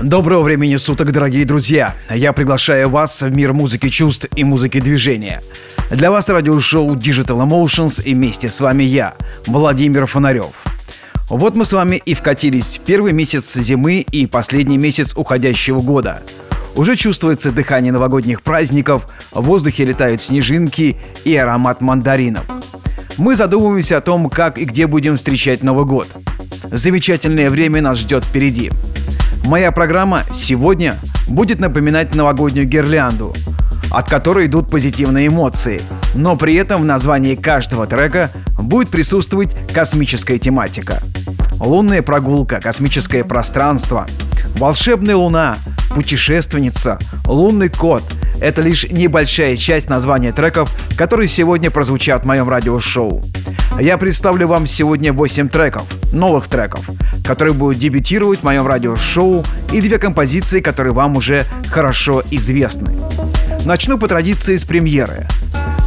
Доброго времени суток, дорогие друзья! Я приглашаю вас в мир музыки чувств и музыки движения. Для вас радиошоу Digital Emotions и вместе с вами я, Владимир Фонарев. Вот мы с вами и вкатились в первый месяц зимы и последний месяц уходящего года. Уже чувствуется дыхание новогодних праздников, в воздухе летают снежинки и аромат мандаринов. Мы задумываемся о том, как и где будем встречать Новый год. Замечательное время нас ждет впереди – Моя программа сегодня будет напоминать новогоднюю гирлянду, от которой идут позитивные эмоции, но при этом в названии каждого трека будет присутствовать космическая тематика. Лунная прогулка, космическое пространство, волшебная луна, путешественница, лунный кот – это лишь небольшая часть названия треков, которые сегодня прозвучат в моем радиошоу. Я представлю вам сегодня 8 треков, новых треков, которые будут дебютировать в моем радиошоу и две композиции, которые вам уже хорошо известны. Начну по традиции с премьеры.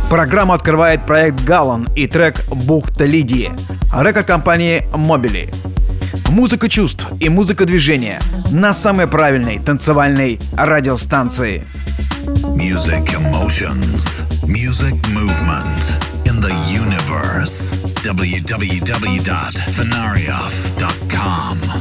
Программу открывает проект «Галлон» и трек «Бухта Лидии» рекорд компании «Мобили». Музыка чувств и музыка движения на самой правильной танцевальной радиостанции. Music emotions, music movement in the universe. www.fenarioff.com.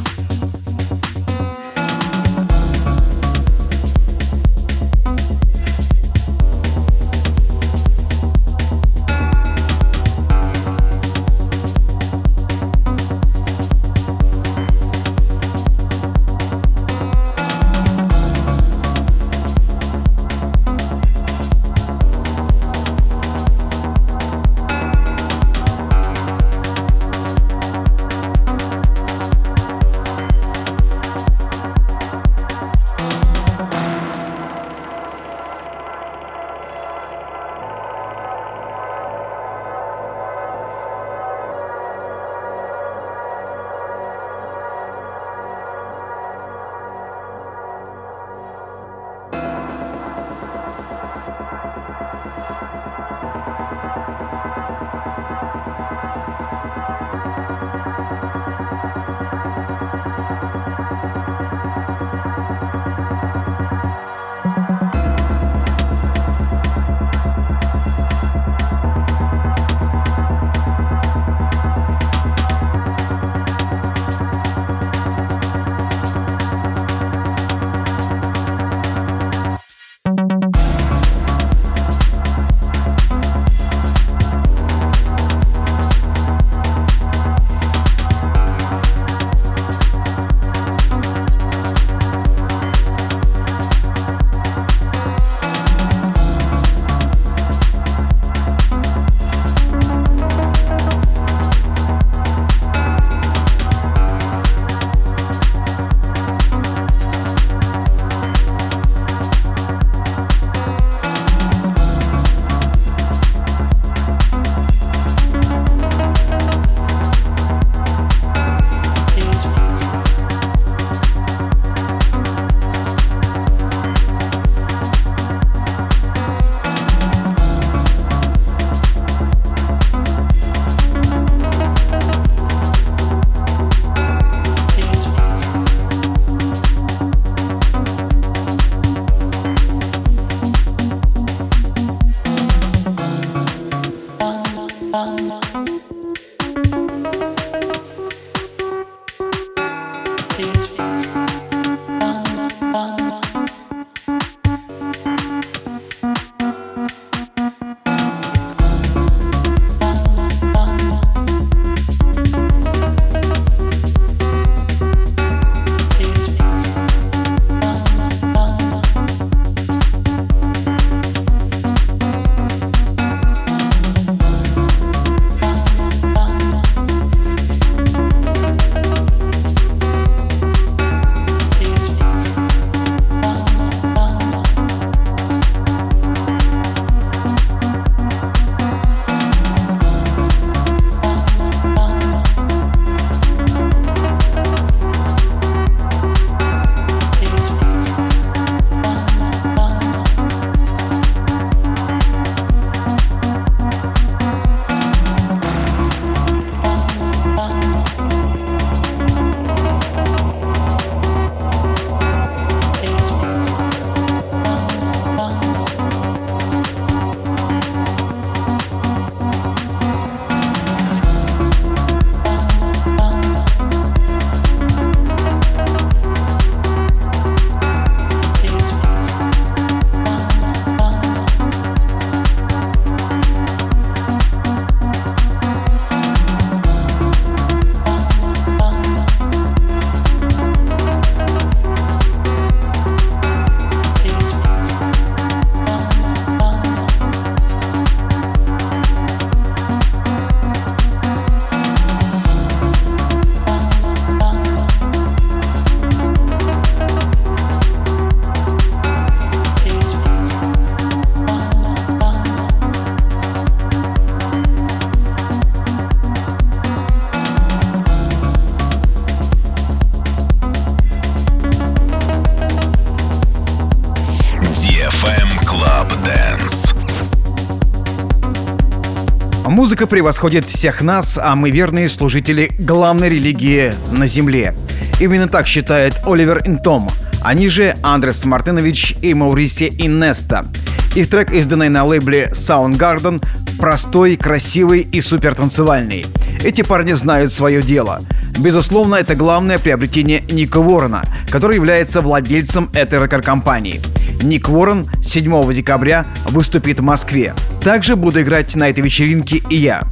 превосходит всех нас, а мы верные служители главной религии на Земле. Именно так считает Оливер Интом, они же Андрес Мартынович и Мауриси Инеста. Их трек, изданный на лейбле Soundgarden, простой, красивый и супер танцевальный. Эти парни знают свое дело. Безусловно, это главное приобретение Ника Уоррена, который является владельцем этой рекорд-компании. Ник Уоррен 7 декабря выступит в Москве. Также буду играть на этой вечеринке и я.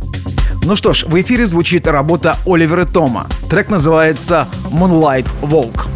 Ну что ж, в эфире звучит работа Оливера Тома. Трек называется Moonlight Walk.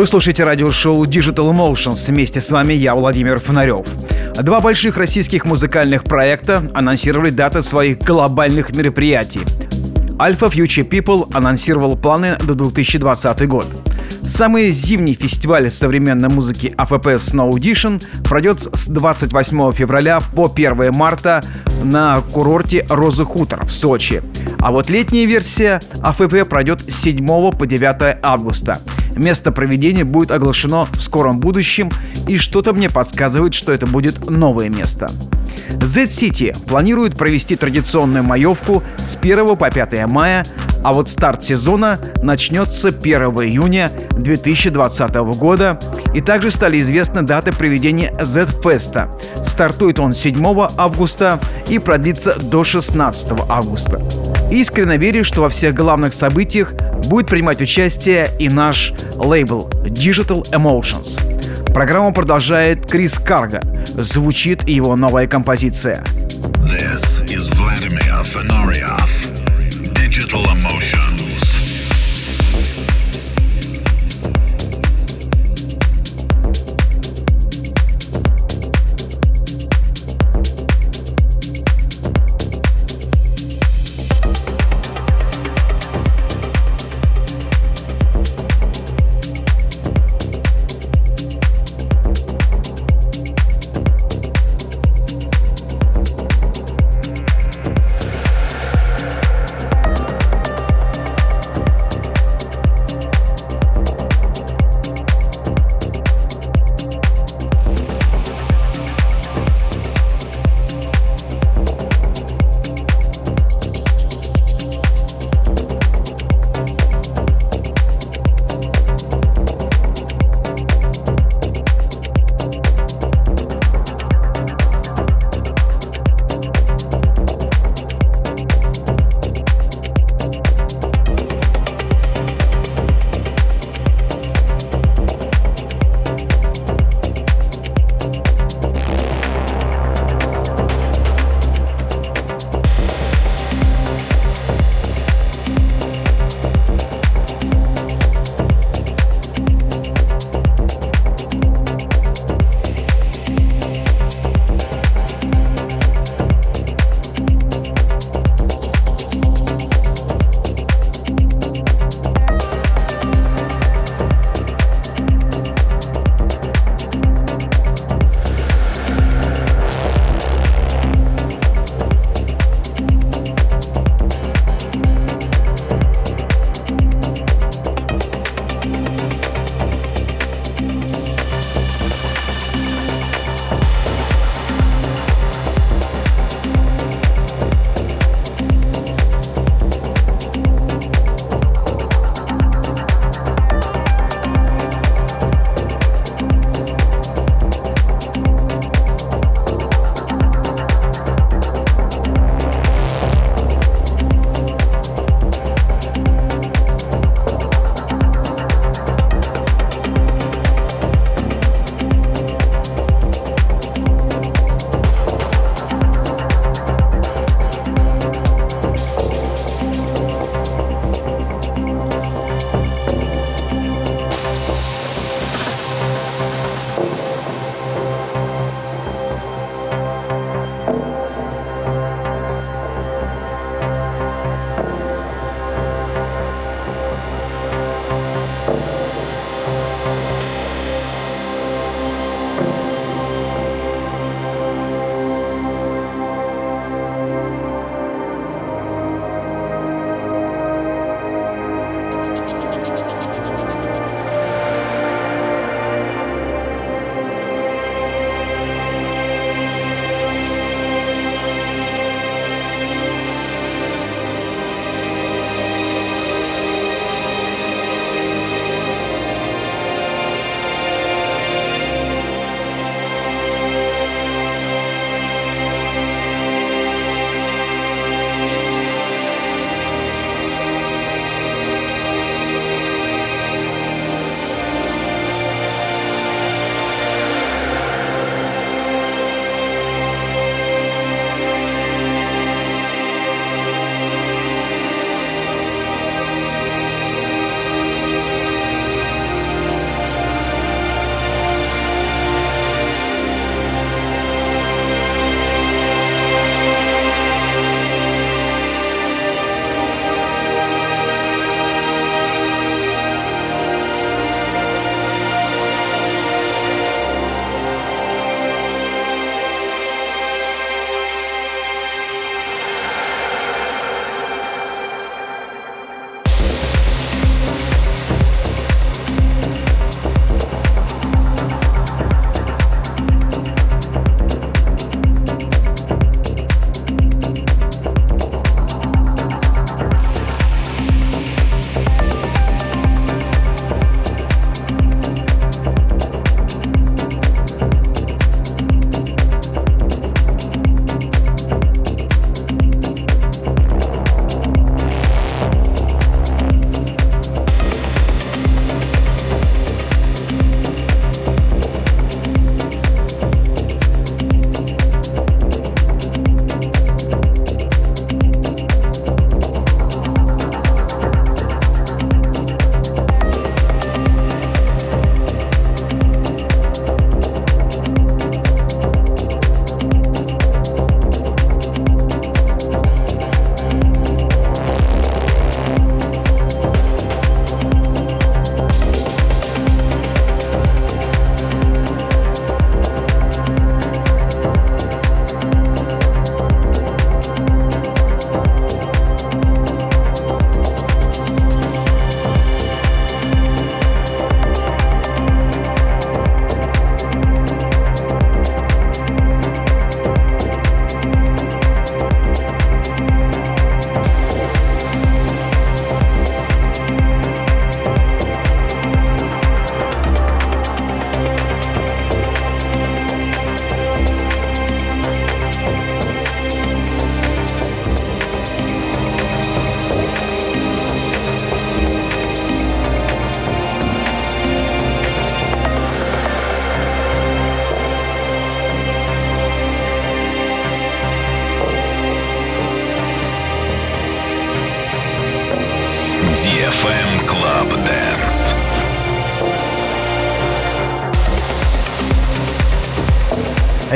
Вы слушаете радиошоу Digital Emotions. Вместе с вами я, Владимир Фонарев. Два больших российских музыкальных проекта анонсировали даты своих глобальных мероприятий. Alpha Future People анонсировал планы до 2020 год. Самый зимний фестиваль современной музыки AFP Snow Edition пройдет с 28 февраля по 1 марта на курорте Розы Хутор в Сочи. А вот летняя версия АФП пройдет с 7 по 9 августа. Место проведения будет оглашено в скором будущем, и что-то мне подсказывает, что это будет новое место. Z-City планирует провести традиционную маевку с 1 по 5 мая, а вот старт сезона начнется 1 июня 2020 года, и также стали известны даты проведения Z-феста. Стартует он 7 августа и продлится до 16 августа. Искренне верю, что во всех главных событиях будет принимать участие и наш лейбл Digital Emotions. Программу продолжает Крис Карга. Звучит его новая композиция. This is Vladimir Fenoriov.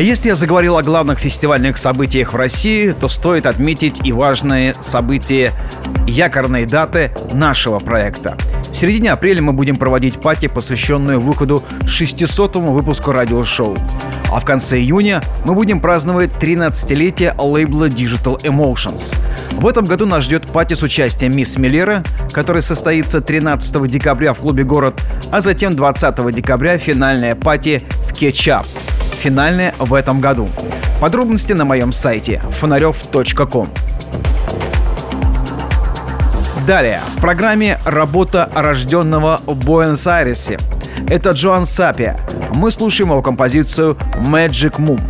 Если я заговорил о главных фестивальных событиях в России, то стоит отметить и важные события, якорные даты нашего проекта. В середине апреля мы будем проводить пати, посвященную выходу 600-му выпуску радиошоу. А в конце июня мы будем праздновать 13-летие лейбла Digital Emotions. В этом году нас ждет пати с участием Мисс Миллера, который состоится 13 декабря в клубе «Город», а затем 20 декабря финальная пати в Кетчап – финальное в этом году. Подробности на моем сайте фонарев.ком. Далее, в программе «Работа рожденного в Буэнос-Айресе». Это Джоан Сапия. Мы слушаем его композицию «Magic Moon».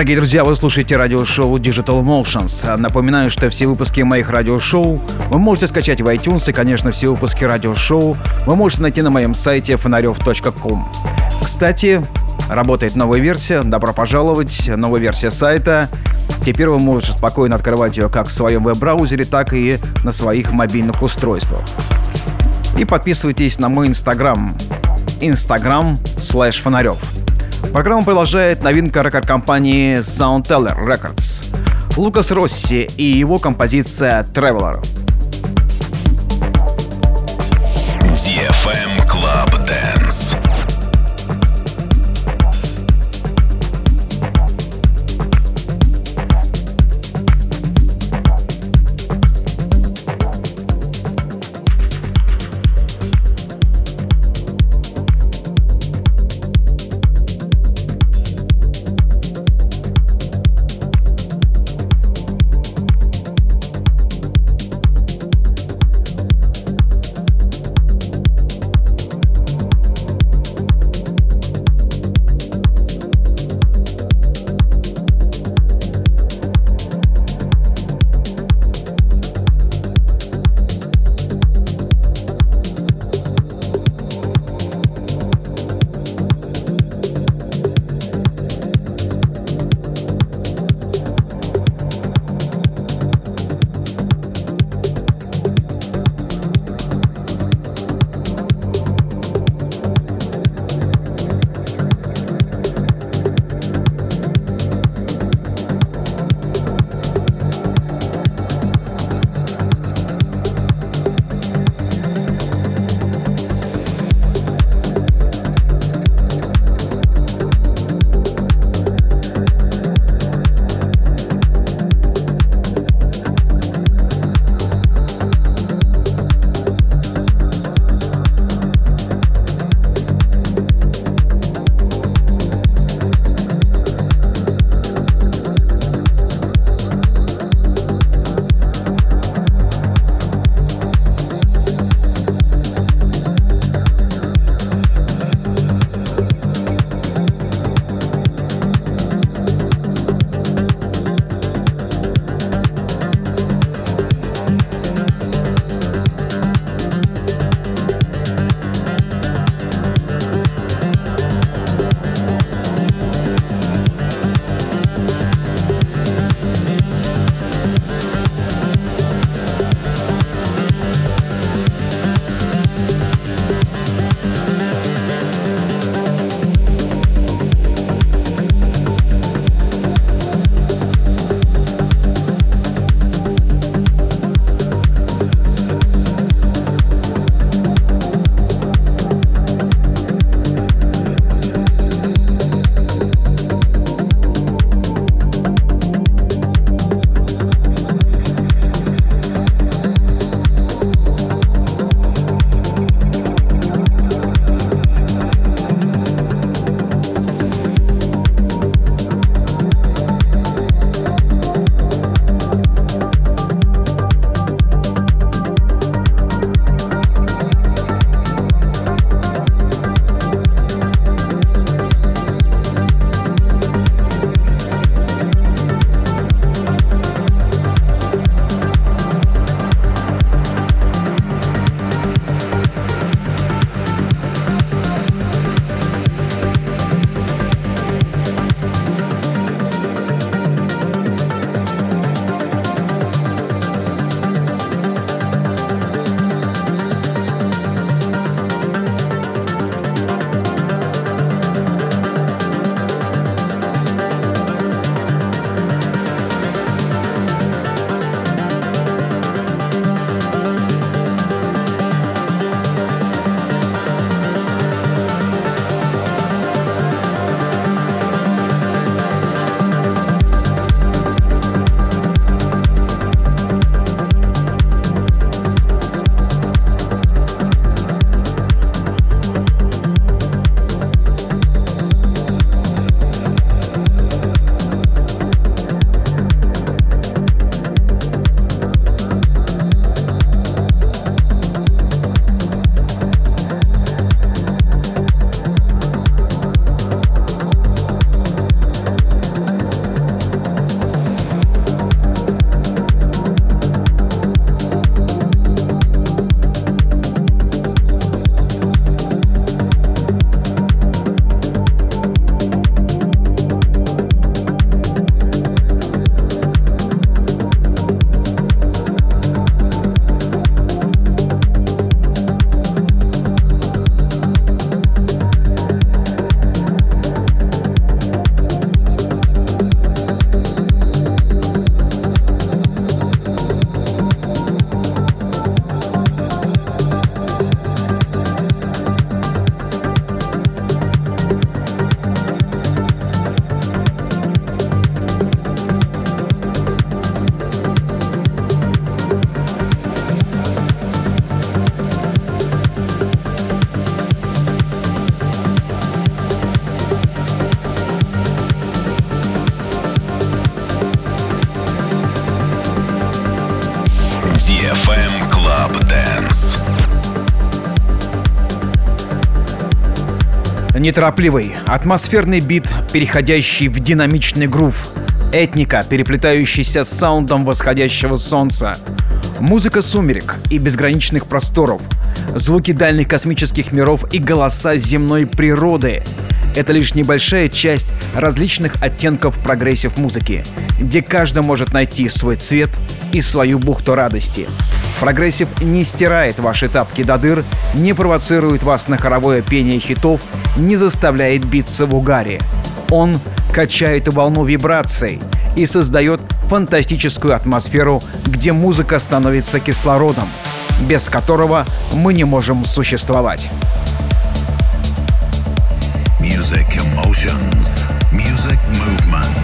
Дорогие друзья, вы слушаете радиошоу Digital Motions. Напоминаю, что все выпуски моих радиошоу вы можете скачать в iTunes, и, конечно, все выпуски радиошоу вы можете найти на моем сайте фонарев.ком. Кстати, работает новая версия, добро пожаловать, новая версия сайта. Теперь вы можете спокойно открывать ее как в своем веб-браузере, так и на своих мобильных устройствах. И подписывайтесь на мой инстаграм. Инстаграм слэш фонарев. Программу продолжает новинка рекорд-компании Soundteller Records. Лукас Росси и его композиция Traveler. DFM Неторопливый, атмосферный бит, переходящий в динамичный грув. Этника, переплетающаяся с саундом восходящего солнца. Музыка сумерек и безграничных просторов. Звуки дальних космических миров и голоса земной природы. Это лишь небольшая часть различных оттенков progressive музыки, где каждый может найти свой цвет и свою бухту радости. Progressive не стирает ваши тапки до дыр, не провоцирует вас на хоровое пение хитов, не заставляет биться в угаре. Он качает волну вибраций и создает фантастическую атмосферу, где музыка становится кислородом, без которого мы не можем существовать. Music emotions, music movement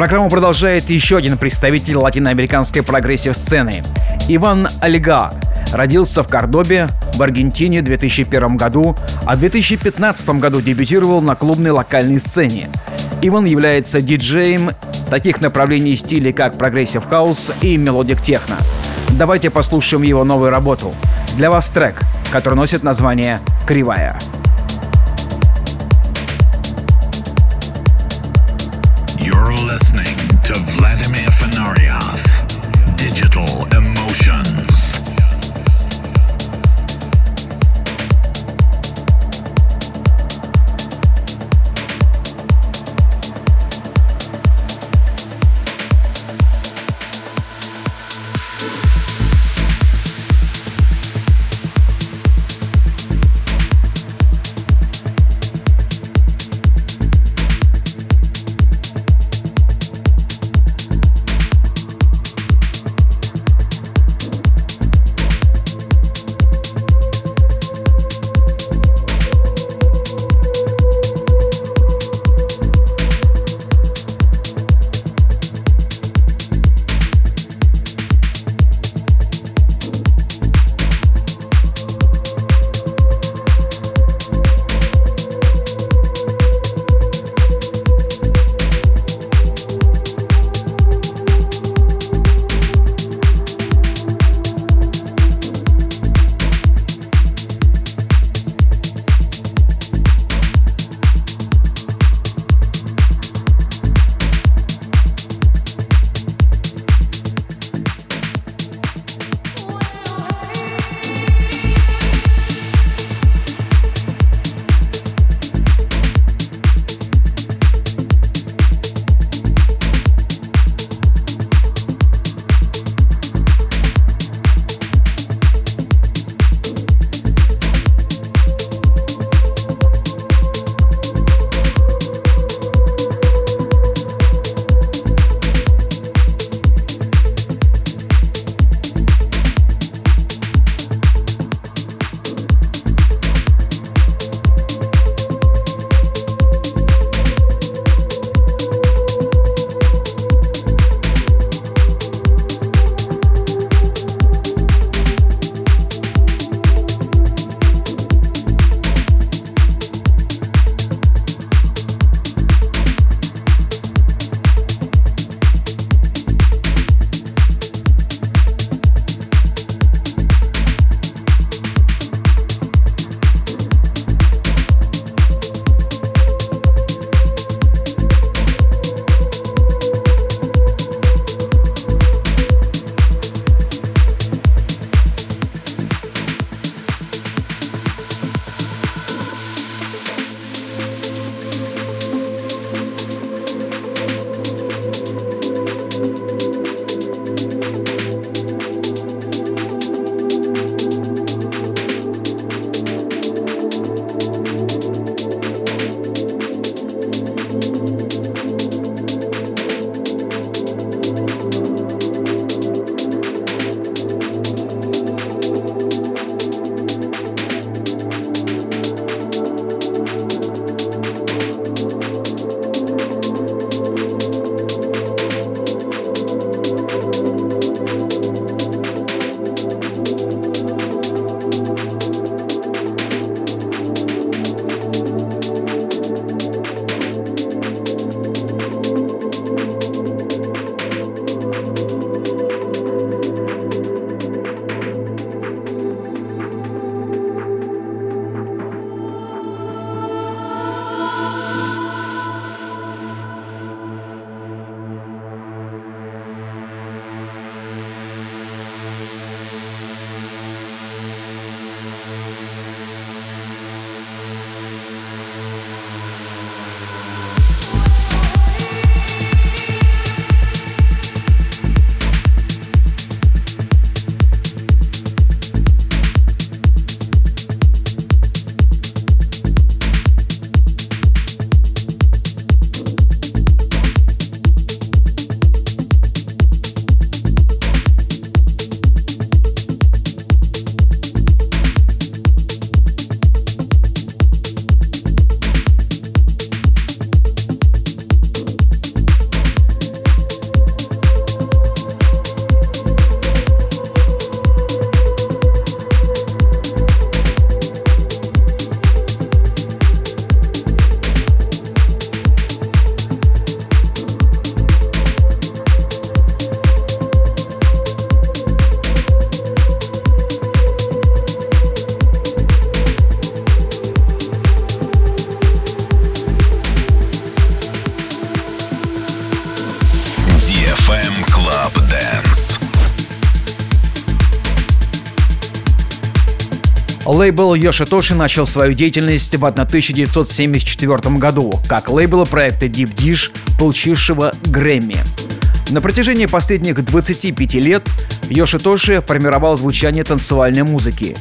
Программу продолжает еще один представитель латиноамериканской progressive-сцены – Иван Альга. Родился в Кордобе в Аргентине в 2001 году, а в 2015 году дебютировал на клубной локальной сцене. Иван является диджеем таких направлений стилей, как progressive house и melodic techno. Давайте послушаем его новую работу. Для вас трек, который носит название «Кривая». Лейбл Yoshitoshi начал свою деятельность в 1974 году как лейбл проекта Deep Dish, получившего Грэмми. На протяжении последних 25 лет Yoshitoshi формировал звучание танцевальной музыки.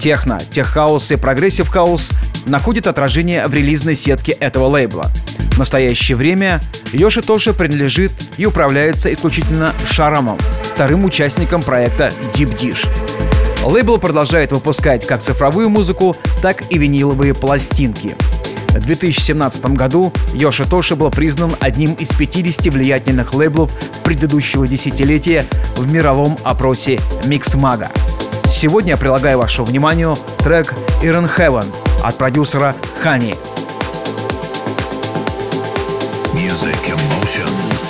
Техно, tech house и progressive house находят отражение в релизной сетке этого лейбла. В настоящее время Yoshitoshi принадлежит и управляется исключительно Шарамом, вторым участником проекта Deep Dish. Лейбл продолжает выпускать как цифровую музыку, так и виниловые пластинки. В 2017 году Йоши Тоши был признан одним из 50 влиятельных лейблов предыдущего десятилетия в мировом опросе Mixmaga. Сегодня я прилагаю вашему вниманию трек «Iron Heaven» от продюсера Хани. Music emotions,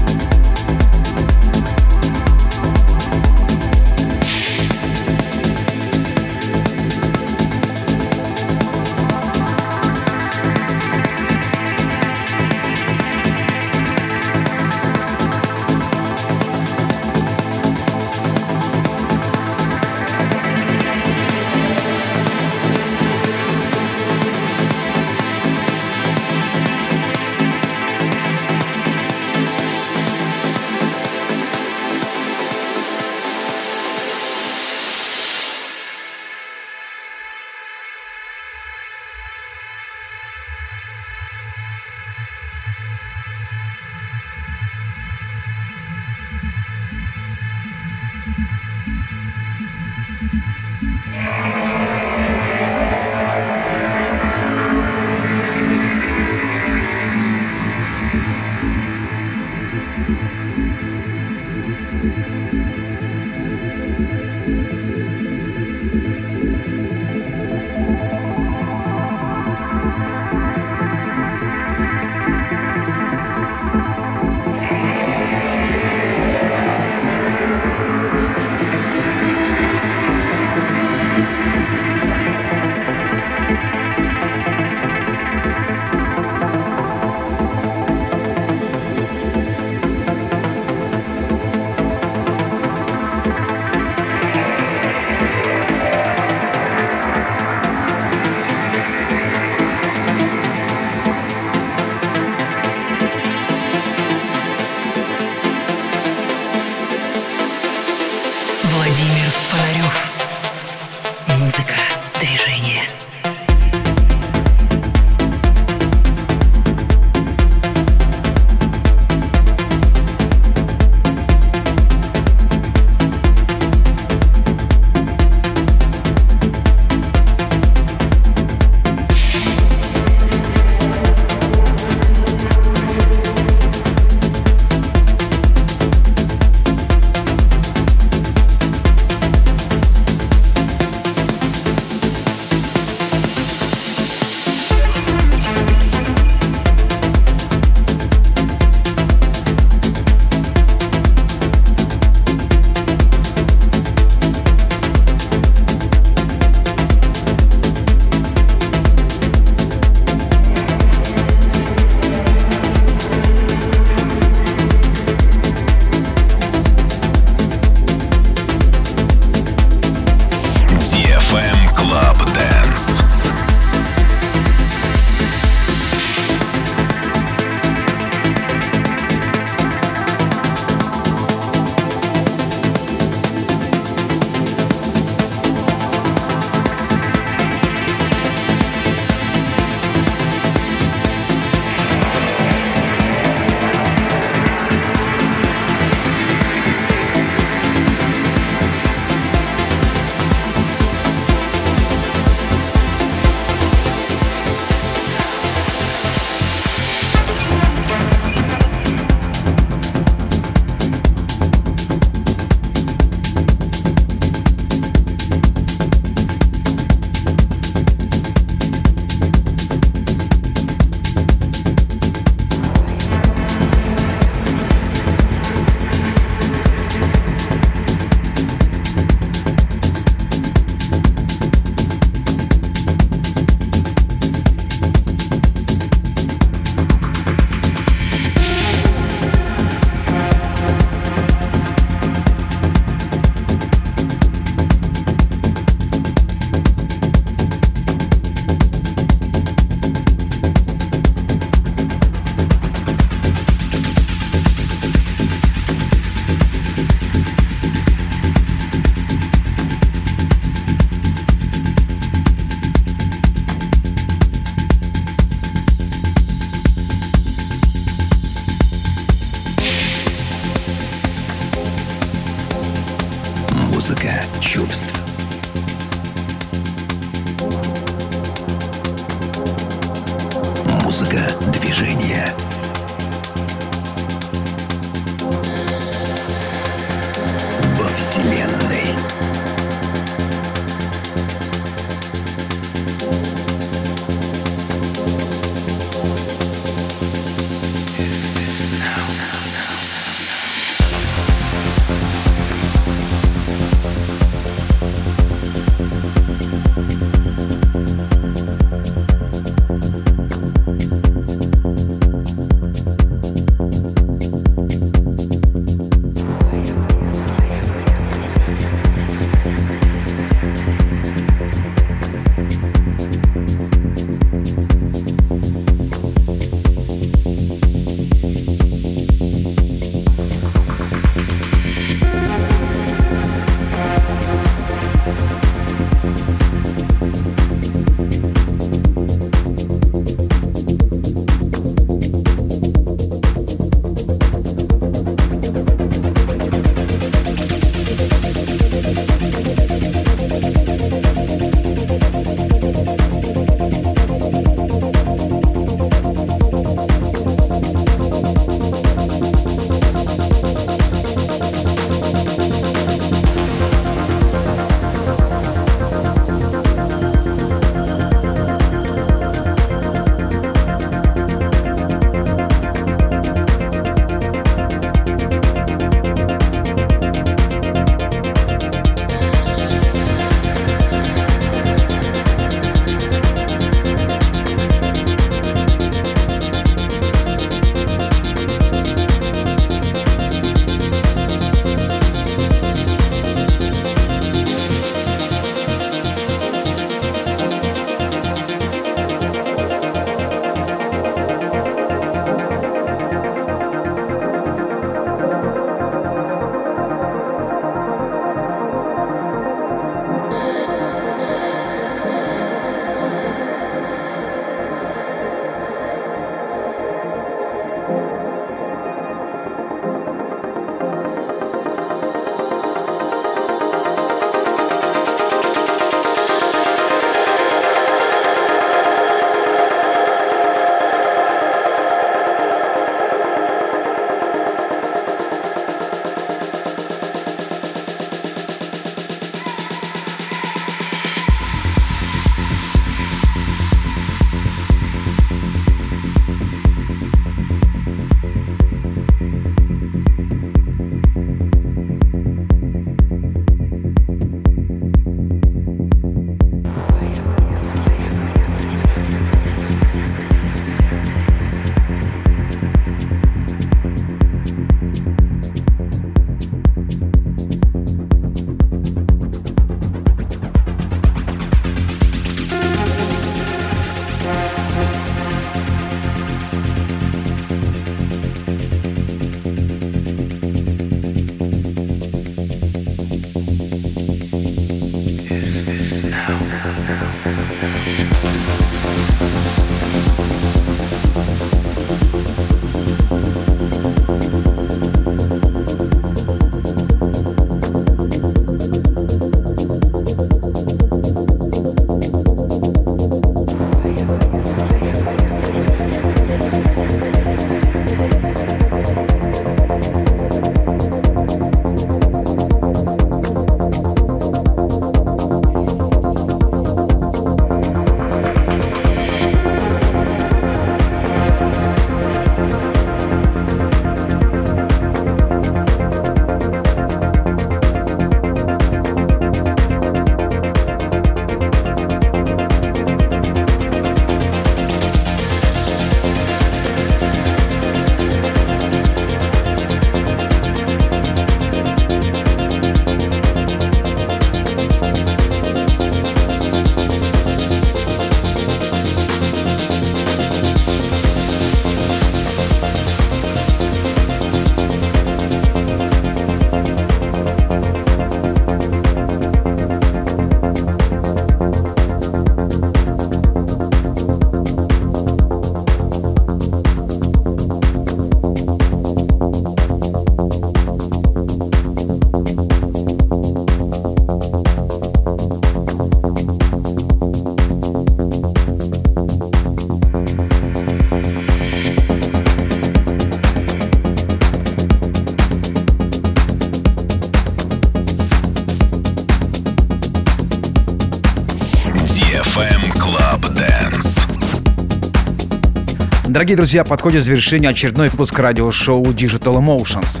Дорогие друзья, подходит к завершению очередной выпуск радиошоу Digital Emotions.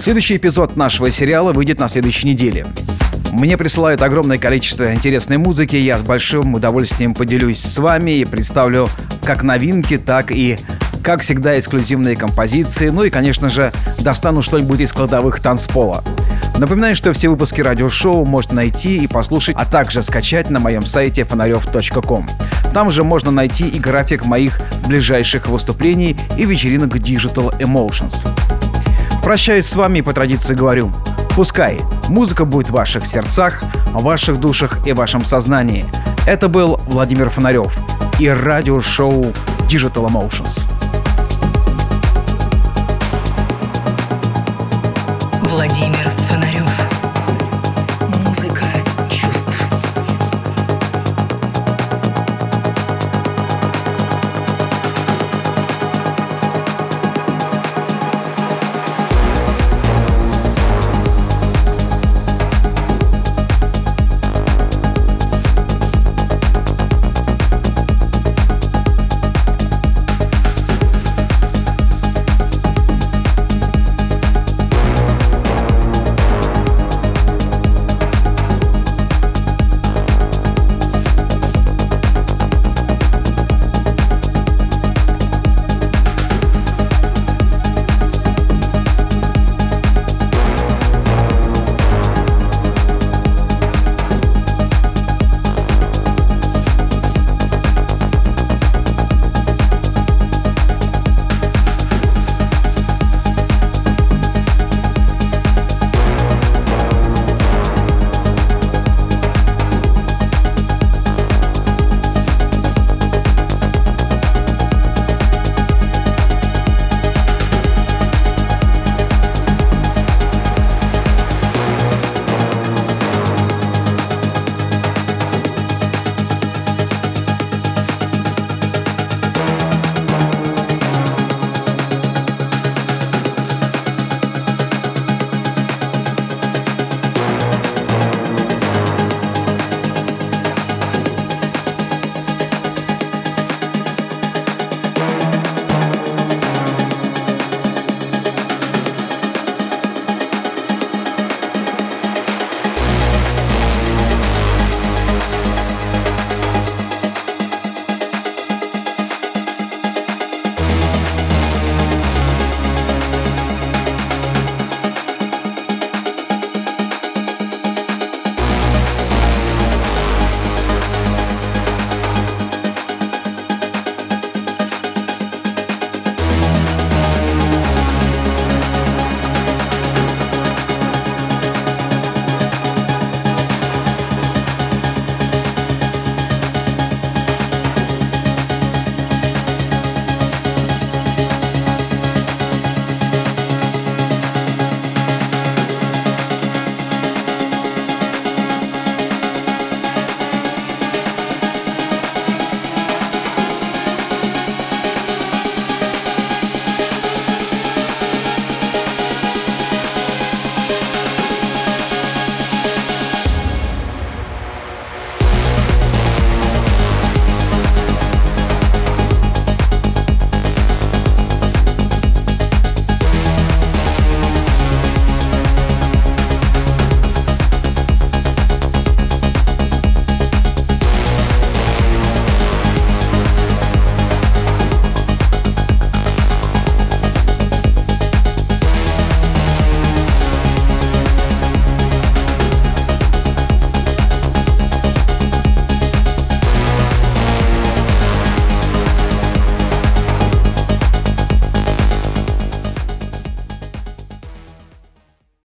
Следующий эпизод нашего сериала выйдет на следующей неделе. Мне присылают огромное количество интересной музыки, я с большим удовольствием поделюсь с вами и представлю как новинки, так и, как всегда, эксклюзивные композиции, ну и, конечно же, достану что-нибудь из кладовых танцпола. Напоминаю, что все выпуски радиошоу можно найти и послушать, а также скачать на моем сайте фонарев.ком. Там же можно найти и график моих ближайших выступлений и вечеринок Digital Emotions. Прощаюсь с вами и по традиции говорю, пускай музыка будет в ваших сердцах, в ваших душах и в вашем сознании. Это был Владимир Фонарев и радиошоу Digital Emotions. Владимир